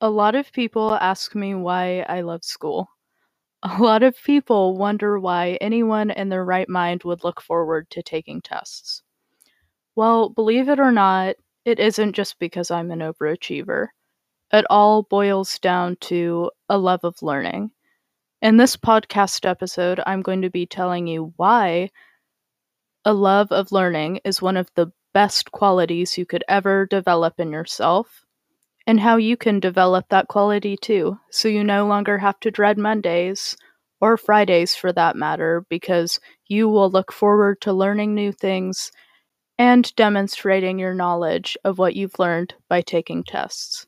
A lot of people ask me why I love school. A lot of people wonder why anyone in their right mind would look forward to taking tests. Well, believe it or not, it isn't just because I'm an overachiever. It all boils down to a love of learning. In this podcast episode, I'm going to be telling you why a love of learning is one of the best qualities you could ever develop in yourself and how you can develop that quality too, so you no longer have to dread Mondays or Fridays for that matter, because you will look forward to learning new things and demonstrating your knowledge of what you've learned by taking tests.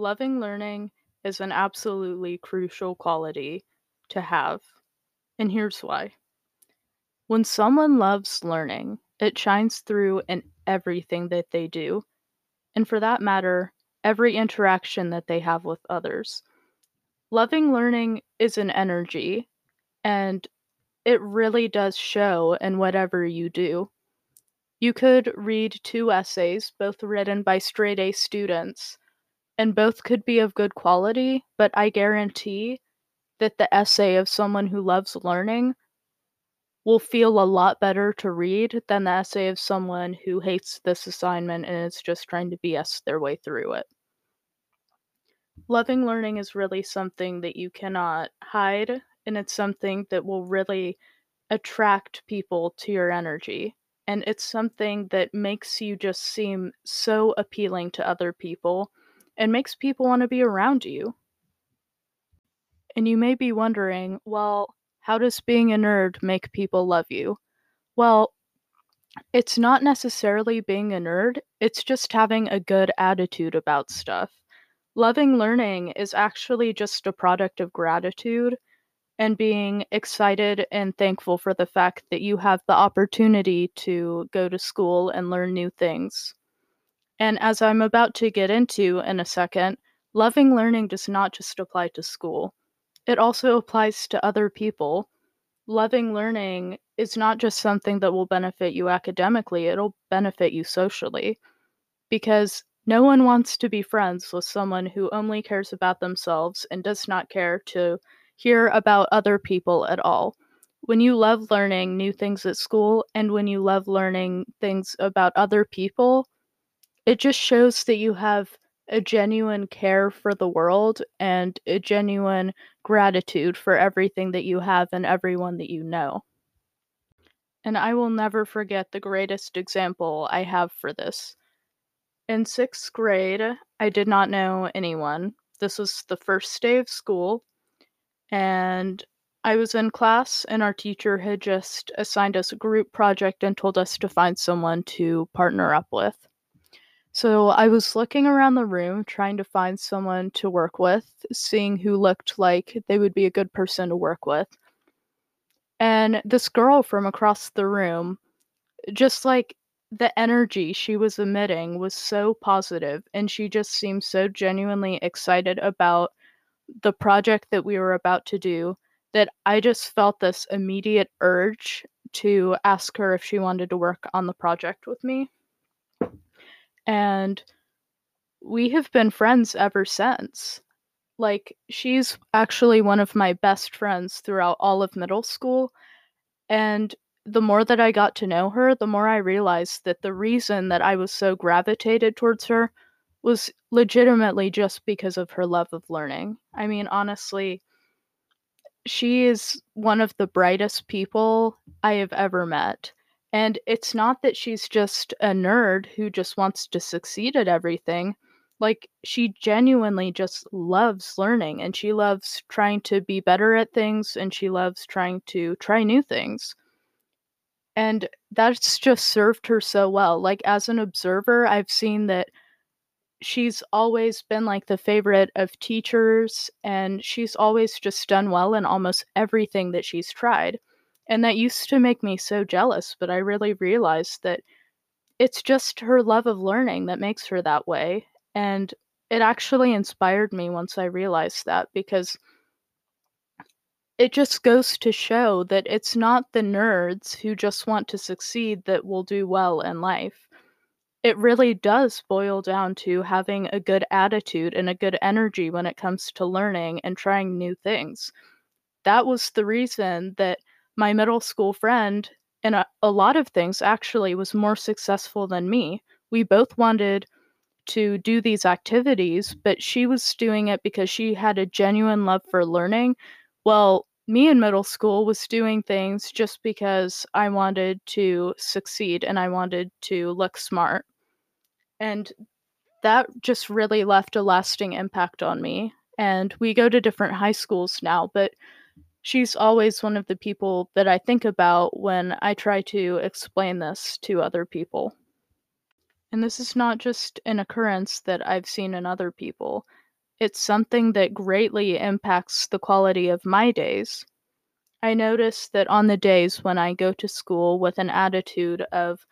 Loving learning is an absolutely crucial quality to have, and here's why. When someone loves learning, it shines through in everything that they do, and for that matter, every interaction that they have with others. Loving learning is an energy, and it really does show in whatever you do. You could read two essays, both written by straight A students, and both could be of good quality, but I guarantee that the essay of someone who loves learning will feel a lot better to read than the essay of someone who hates this assignment and is just trying to BS their way through it. Loving learning is really something that you cannot hide, and it's something that will really attract people to your energy and it's something that makes you just seem so appealing to other people and makes people want to be around you. And you may be wondering, well, how does being a nerd make people love you? Well, it's not necessarily being a nerd, it's just having a good attitude about stuff. Loving learning is actually just a product of gratitude and being excited and thankful for the fact that you have the opportunity to go to school and learn new things. And as I'm about to get into in a second, loving learning does not just apply to school, it also applies to other people. Loving learning is not just something that will benefit you academically, it'll benefit you socially. Because no one wants to be friends with someone who only cares about themselves and does not care to hear about other people at all. When you love learning new things at school and when you love learning things about other people, it just shows that you have a genuine care for the world and a genuine gratitude for everything that you have and everyone that you know. And I will never forget the greatest example I have for this. In sixth grade, I did not know anyone. This was the first day of school, and I was in class, and our teacher had just assigned us a group project and told us to find someone to partner up with. So I was looking around the room trying to find someone to work with, seeing who looked like they would be a good person to work with. And this girl from across the room, just like the energy she was emitting was so positive, and she just seemed so genuinely excited about the project that we were about to do that I just felt this immediate urge to ask her if she wanted to work on the project with me. And we have been friends ever since. Like, she's actually one of my best friends throughout all of middle school. And the more that I got to know her, the more I realized that the reason that I was so gravitated towards her was legitimately just because of her love of learning. I mean, honestly, she is one of the brightest people I have ever met. And it's not that she's just a nerd who just wants to succeed at everything. Like, she genuinely just loves learning and she loves trying to be better at things and she loves trying to try new things. And that's just served her so well. Like, as an observer, I've seen that she's always been like the favorite of teachers and she's always just done well in almost everything that she's tried. And that used to make me so jealous, but I really realized that it's just her love of learning that makes her that way. And it actually inspired me once I realized that because it just goes to show that it's not the nerds who just want to succeed that will do well in life. It really does boil down to having a good attitude and a good energy when it comes to learning and trying new things. That was the reason that my middle school friend, in a, a lot of things, actually was more successful than me. We both wanted to do these activities, but she was doing it because she had a genuine love for learning. Well, me in middle school was doing things just because I wanted to succeed and I wanted to look smart. And that just really left a lasting impact on me. And we go to different high schools now, but she's always one of the people that I think about when I try to explain this to other people. And this is not just an occurrence that I've seen in other people. It's something that greatly impacts the quality of my days. I notice that on the days when I go to school with an attitude of,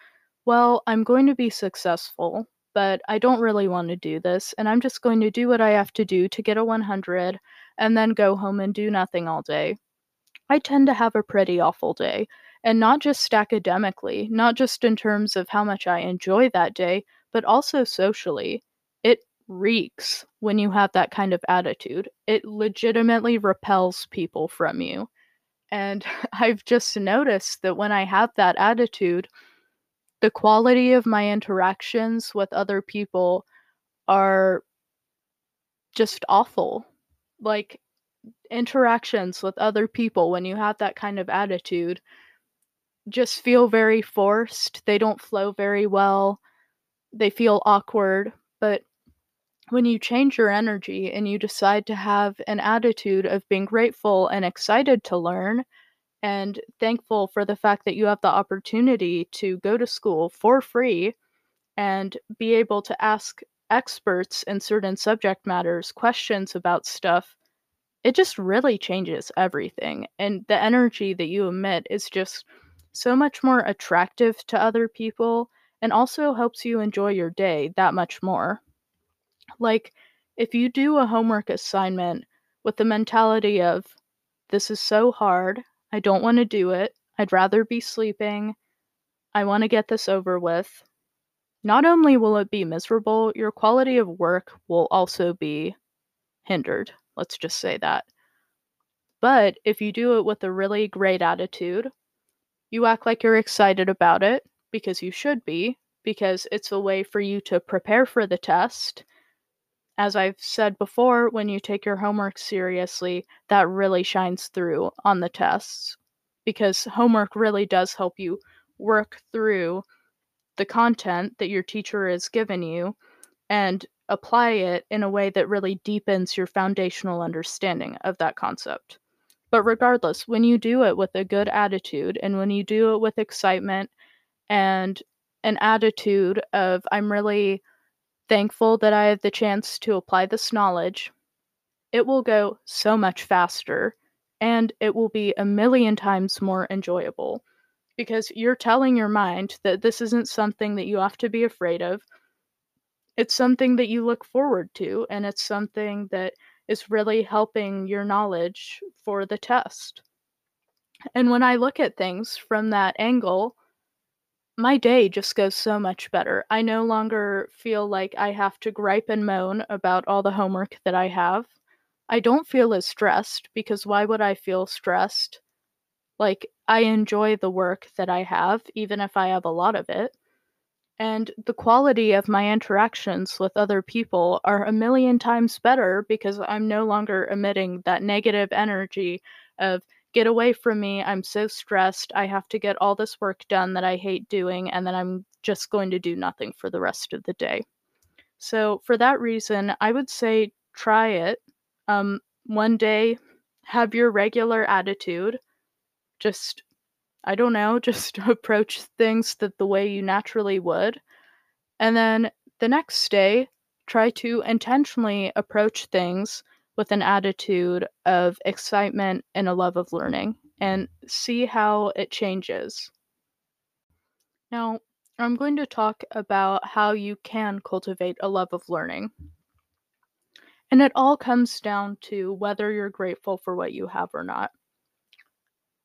well, I'm going to be successful, but I don't really want to do this, and I'm just going to do what I have to do to get a 100 and then go home and do nothing all day. I tend to have a pretty awful day, and not just academically, not just in terms of how much I enjoy that day, but also socially. It reeks when you have that kind of attitude. It legitimately repels people from you. And I've just noticed that when I have that attitude, the quality of my interactions with other people are just awful. Like interactions with other people when you have that kind of attitude just feel very forced. They don't flow very well. They feel awkward. But when you change your energy and you decide to have an attitude of being grateful and excited to learn and thankful for the fact that you have the opportunity to go to school for free and be able to ask experts in certain subject matters questions about stuff, it just really changes everything. And the energy that you emit is just so much more attractive to other people and also helps you enjoy your day that much more. Like, if you do a homework assignment with the mentality of, this is so hard, I don't want to do it, I'd rather be sleeping, I want to get this over with, not only will it be miserable, your quality of work will also be hindered. Let's just say that. But if you do it with a really great attitude, you act like you're excited about it because you should be, because it's a way for you to prepare for the test. As I've said before, when you take your homework seriously, that really shines through on the tests because homework really does help you work through the content that your teacher has given you and apply it in a way that really deepens your foundational understanding of that concept. But regardless, when you do it with a good attitude and when you do it with excitement and an attitude of, I'm really thankful that I have the chance to apply this knowledge, it will go so much faster and it will be a million times more enjoyable because you're telling your mind that this isn't something that you have to be afraid of. It's something that you look forward to, and it's something that is really helping your knowledge for the test. And when I look at things from that angle, my day just goes so much better. I no longer feel like I have to gripe and moan about all the homework that I have. I don't feel as stressed because why would I feel stressed? Like, I enjoy the work that I have, even if I have a lot of it. And the quality of my interactions with other people are a million times better because I'm no longer emitting that negative energy of, get away from me, I'm so stressed, I have to get all this work done that I hate doing, and then I'm just going to do nothing for the rest of the day. So, for that reason, I would say try it. Um, one day, have your regular attitude. Just I don't know, just approach things that the way you naturally would. And then the next day, try to intentionally approach things with an attitude of excitement and a love of learning. and see how it changes. Now, I'm going to talk about how you can cultivate a love of learning. And it all comes down to whether you're grateful for what you have or not.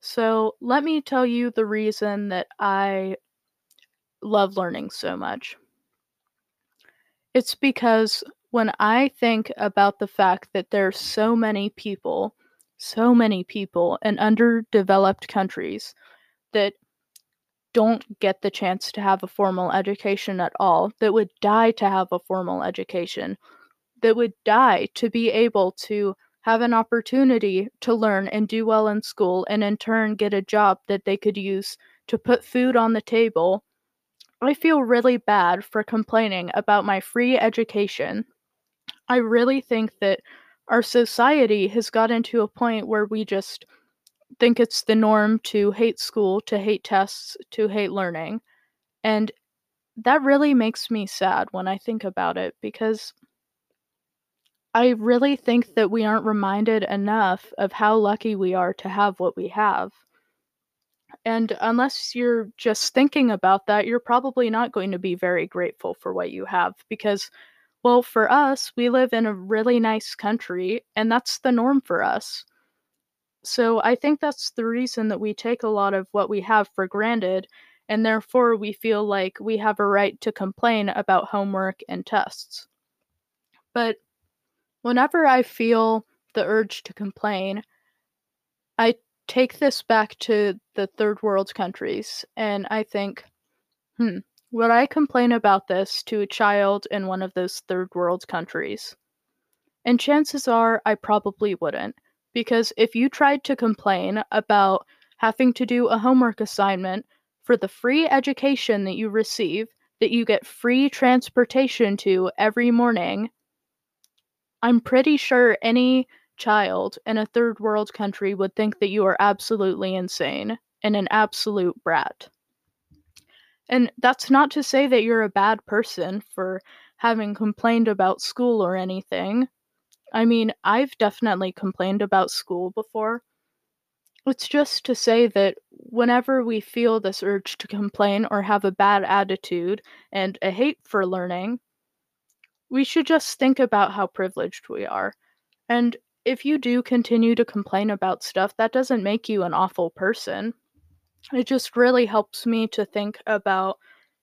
So, let me tell you the reason that I love learning so much. It's because when I think about the fact that there's so many people, so many people in underdeveloped countries that don't get the chance to have a formal education at all, that would die to have a formal education, that would die to be able to have an opportunity to learn and do well in school and in turn get a job that they could use to put food on the table. I feel really bad for complaining about my free education. I really think that our society has gotten to a point where we just think it's the norm to hate school, to hate tests, to hate learning. And that really makes me sad when I think about it because I really think that we aren't reminded enough of how lucky we are to have what we have. And unless you're just thinking about that, you're probably not going to be very grateful for what you have because, well, for us, we live in a really nice country and that's the norm for us. So I think that's the reason that we take a lot of what we have for granted, and therefore we feel like we have a right to complain about homework and tests. But whenever I feel the urge to complain, I take this back to the third world countries and I think, hmm, would I complain about this to a child in one of those third world countries? And chances are I probably wouldn't because if you tried to complain about having to do a homework assignment for the free education that you receive, that you get free transportation to every morning, I'm pretty sure any child in a third world country would think that you are absolutely insane and an absolute brat. And that's not to say that you're a bad person for having complained about school or anything. I mean, I've definitely complained about school before. It's just to say that whenever we feel this urge to complain or have a bad attitude and a hate for learning, we should just think about how privileged we are. And if you do continue to complain about stuff, that doesn't make you an awful person. It just really helps me to think about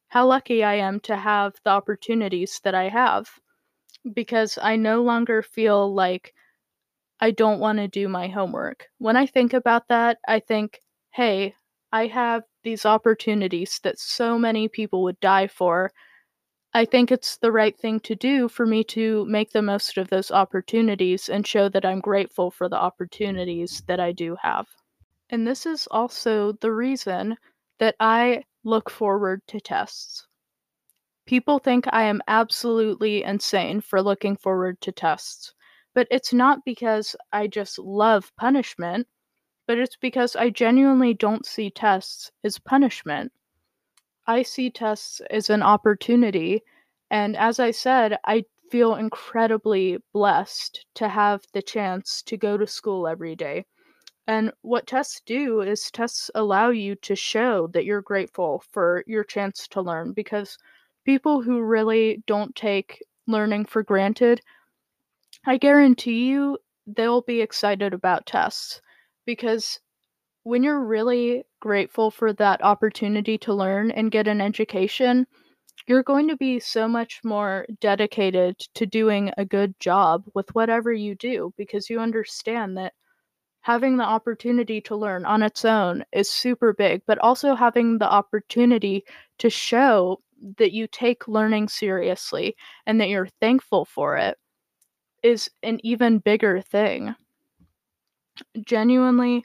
how lucky I am to have the opportunities that I have because I no longer feel like I don't want to do my homework. When I think about that, I think, hey, I have these opportunities that so many people would die for. I think it's the right thing to do for me to make the most of those opportunities and show that I'm grateful for the opportunities that I do have. And this is also the reason that I look forward to tests. People think I am absolutely insane for looking forward to tests, but it's not because I just love punishment, but it's because I genuinely don't see tests as punishment. I see tests as an opportunity, and as I said, I feel incredibly blessed to have the chance to go to school every day. And what tests do is tests allow you to show that you're grateful for your chance to learn because people who really don't take learning for granted, I guarantee you they'll be excited about tests because when you're really grateful for that opportunity to learn and get an education, you're going to be so much more dedicated to doing a good job with whatever you do because you understand that having the opportunity to learn on its own is super big, but also having the opportunity to show that you take learning seriously and that you're thankful for it is an even bigger thing. Genuinely,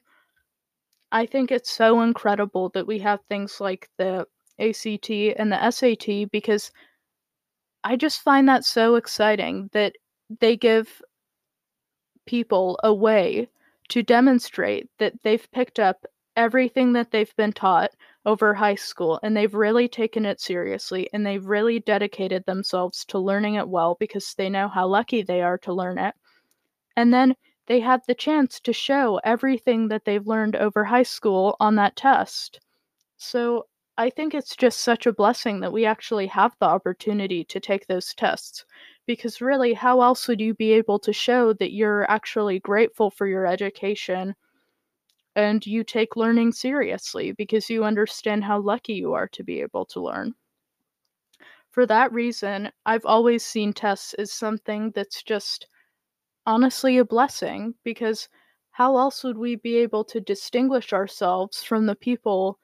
I think it's so incredible that we have things like the ACT and the SAT because I just find that so exciting that they give people a way to demonstrate that they've picked up everything that they've been taught over high school and they've really taken it seriously and they've really dedicated themselves to learning it well because they know how lucky they are to learn it. And then they had the chance to show everything that they've learned over high school on that test. So I think it's just such a blessing that we actually have the opportunity to take those tests. Because really, how else would you be able to show that you're actually grateful for your education and you take learning seriously because you understand how lucky you are to be able to learn? For that reason, I've always seen tests as something that's just honestly a blessing because how else would we be able to distinguish ourselves from the people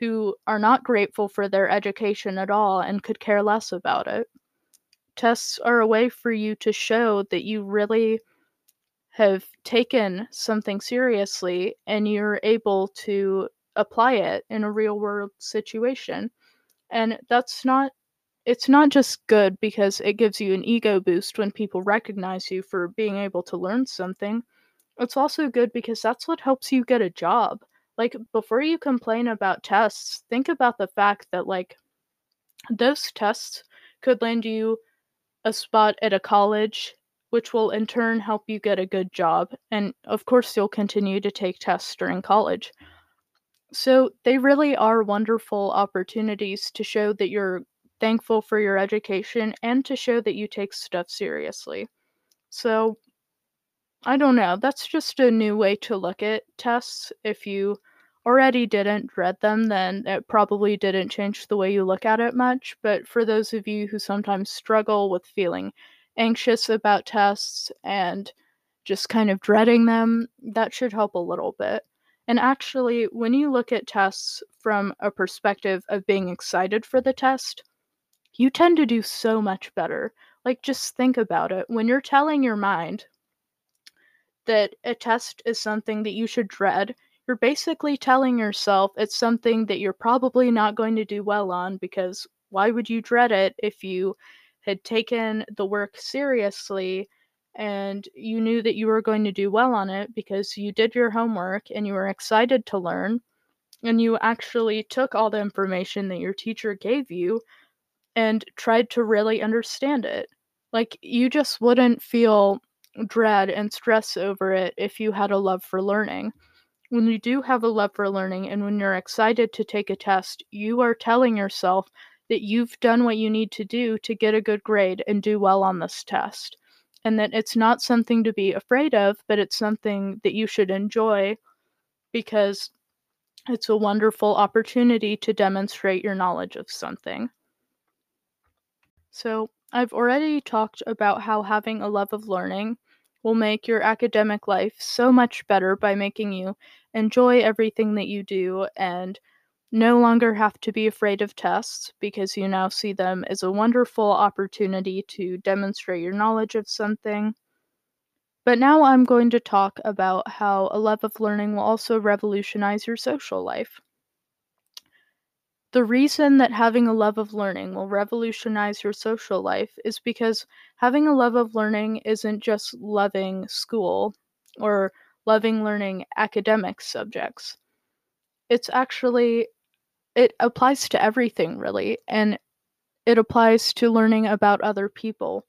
who are not grateful for their education at all and could care less about it? Tests are a way for you to show that you really have taken something seriously and you're able to apply it in a real world situation. And that's not it's not just good because it gives you an ego boost when people recognize you for being able to learn something. It's also good because that's what helps you get a job. Like, before you complain about tests, think about the fact that, like, those tests could land you a spot at a college, which will in turn help you get a good job. And of course, you'll continue to take tests during college. So, they really are wonderful opportunities to show that you're thankful for your education and to show that you take stuff seriously. So, I don't know. That's just a new way to look at tests. If you already didn't dread them, then it probably didn't change the way you look at it much. But for those of you who sometimes struggle with feeling anxious about tests and just kind of dreading them, that should help a little bit. And actually, when you look at tests from a perspective of being excited for the test, you tend to do so much better. Like, just think about it. When you're telling your mind that a test is something that you should dread, you're basically telling yourself it's something that you're probably not going to do well on because why would you dread it if you had taken the work seriously and you knew that you were going to do well on it because you did your homework and you were excited to learn and you actually took all the information that your teacher gave you and tried to really understand it. Like, you just wouldn't feel dread and stress over it if you had a love for learning. When you do have a love for learning and when you're excited to take a test, you are telling yourself that you've done what you need to do to get a good grade and do well on this test. And that it's not something to be afraid of, but it's something that you should enjoy because it's a wonderful opportunity to demonstrate your knowledge of something. So, I've already talked about how having a love of learning will make your academic life so much better by making you enjoy everything that you do and no longer have to be afraid of tests because you now see them as a wonderful opportunity to demonstrate your knowledge of something. But now I'm going to talk about how a love of learning will also revolutionize your social life. The reason that having a love of learning will revolutionize your social life is because having a love of learning isn't just loving school or loving learning academic subjects. It's actually, it applies to everything really, and it applies to learning about other people.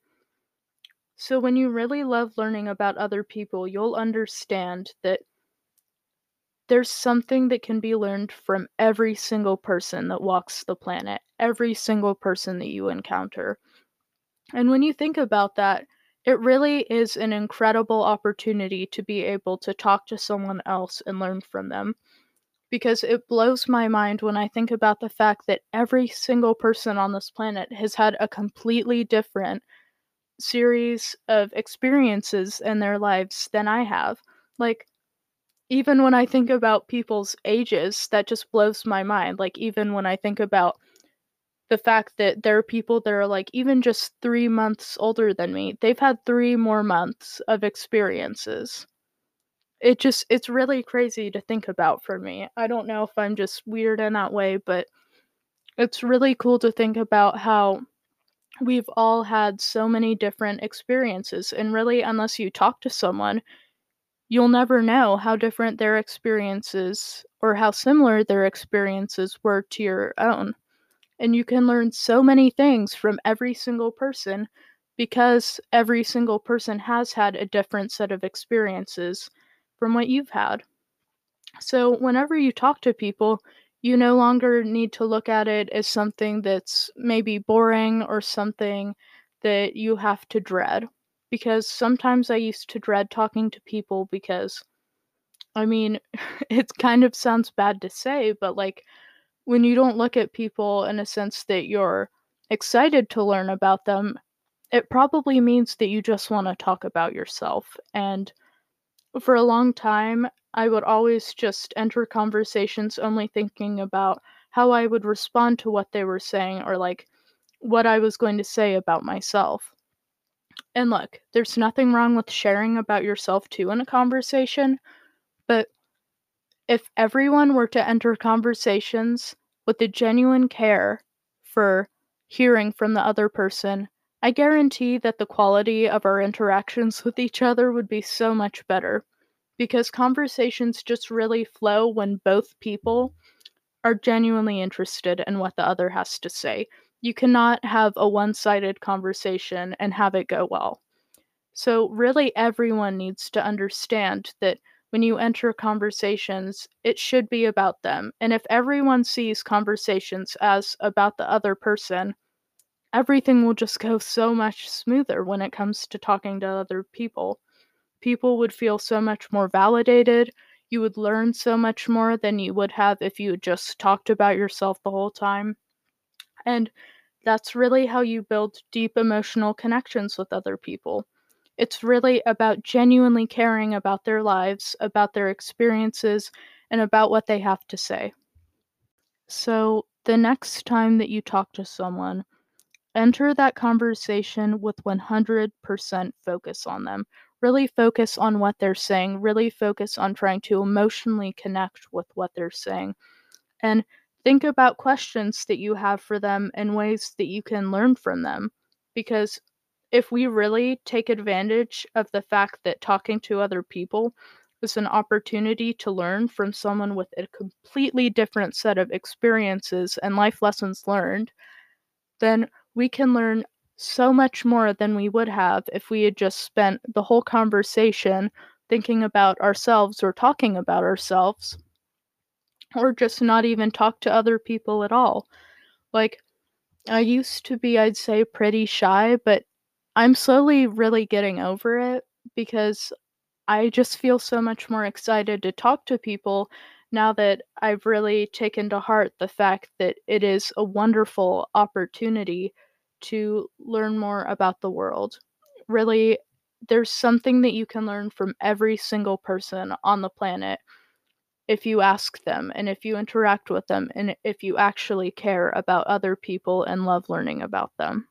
So, when you really love learning about other people, you'll understand that there's something that can be learned from every single person that walks the planet, every single person that you encounter. And when you think about that, it really is an incredible opportunity to be able to talk to someone else and learn from them. Because it blows my mind when I think about the fact that every single person on this planet has had a completely different series of experiences in their lives than I have. Like, even when I think about people's ages, that just blows my mind. Like, even when I think about the fact that there are people that are like even just three months older than me, they've had three more months of experiences. It just, it's really crazy to think about for me. I don't know if I'm just weird in that way, but it's really cool to think about how we've all had so many different experiences. And really, unless you talk to someone, you'll never know how different their experiences or how similar their experiences were to your own. And you can learn so many things from every single person because every single person has had a different set of experiences from what you've had. So, whenever you talk to people, you no longer need to look at it as something that's maybe boring or something that you have to dread. Because sometimes I used to dread talking to people because, I mean, it kind of sounds bad to say, but like when you don't look at people in a sense that you're excited to learn about them, it probably means that you just want to talk about yourself. And for a long time, I would always just enter conversations only thinking about how I would respond to what they were saying or like what I was going to say about myself. And look, there's nothing wrong with sharing about yourself too in a conversation, but if everyone were to enter conversations with a genuine care for hearing from the other person, I guarantee that the quality of our interactions with each other would be so much better because conversations just really flow when both people are genuinely interested in what the other has to say. You cannot have a one sided conversation and have it go well. So, really, everyone needs to understand that when you enter conversations, it should be about them. And if everyone sees conversations as about the other person, everything will just go so much smoother when it comes to talking to other people people would feel so much more validated. You would learn so much more than you would have if you just talked about yourself the whole time. And that's really how you build deep emotional connections with other people. It's really about genuinely caring about their lives, about their experiences, and about what they have to say. So, the next time that you talk to someone, enter that conversation with 100% focus on them really focus on what they're saying, really focus on trying to emotionally connect with what they're saying. And think about questions that you have for them and ways that you can learn from them. Because if we really take advantage of the fact that talking to other people is an opportunity to learn from someone with a completely different set of experiences and life lessons learned, then we can learn so much more than we would have if we had just spent the whole conversation thinking about ourselves or talking about ourselves or just not even talk to other people at all. Like, I used to be, I'd say, pretty shy, but I'm slowly really getting over it because I just feel so much more excited to talk to people now that I've really taken to heart the fact that it is a wonderful opportunity to learn more about the world. Really, there's something that you can learn from every single person on the planet if you ask them and if you interact with them and if you actually care about other people and love learning about them.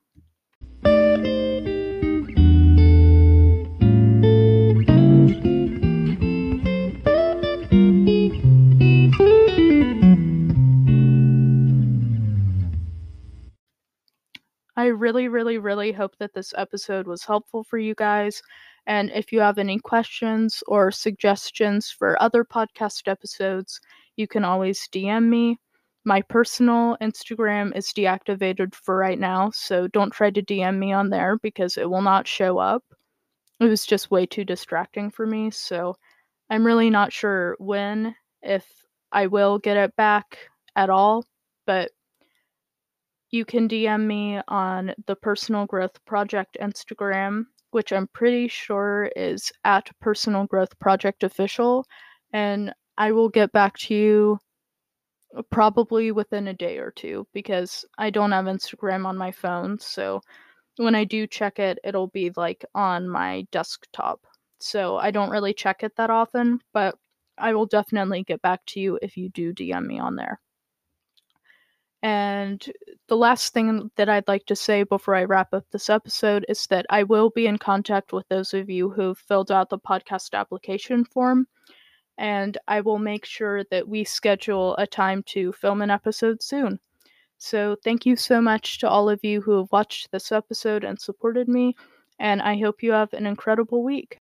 I really, really, really hope that this episode was helpful for you guys. And if you have any questions or suggestions for other podcast episodes, you can always DM me. My personal Instagram is deactivated for right now, so don't try to DM me on there because it will not show up. It was just way too distracting for me, so I'm really not sure when, if I will get it back at all, but you can DM me on the Personal Growth Project Instagram, which I'm pretty sure is at Personal Growth Project Official, and I will get back to you uh, probably within a day or two because I don't have Instagram on my phone. So when I do check it, it'll be like on my desktop. So I don't really check it that often, but I will definitely get back to you if you do DM me on there. And the last thing that I'd like to say before I wrap up this episode is that I will be in contact with those of you who've filled out the podcast application form. And I will make sure that we schedule a time to film an episode soon. So, thank you so much to all of you who have watched this episode and supported me. And I hope you have an incredible week.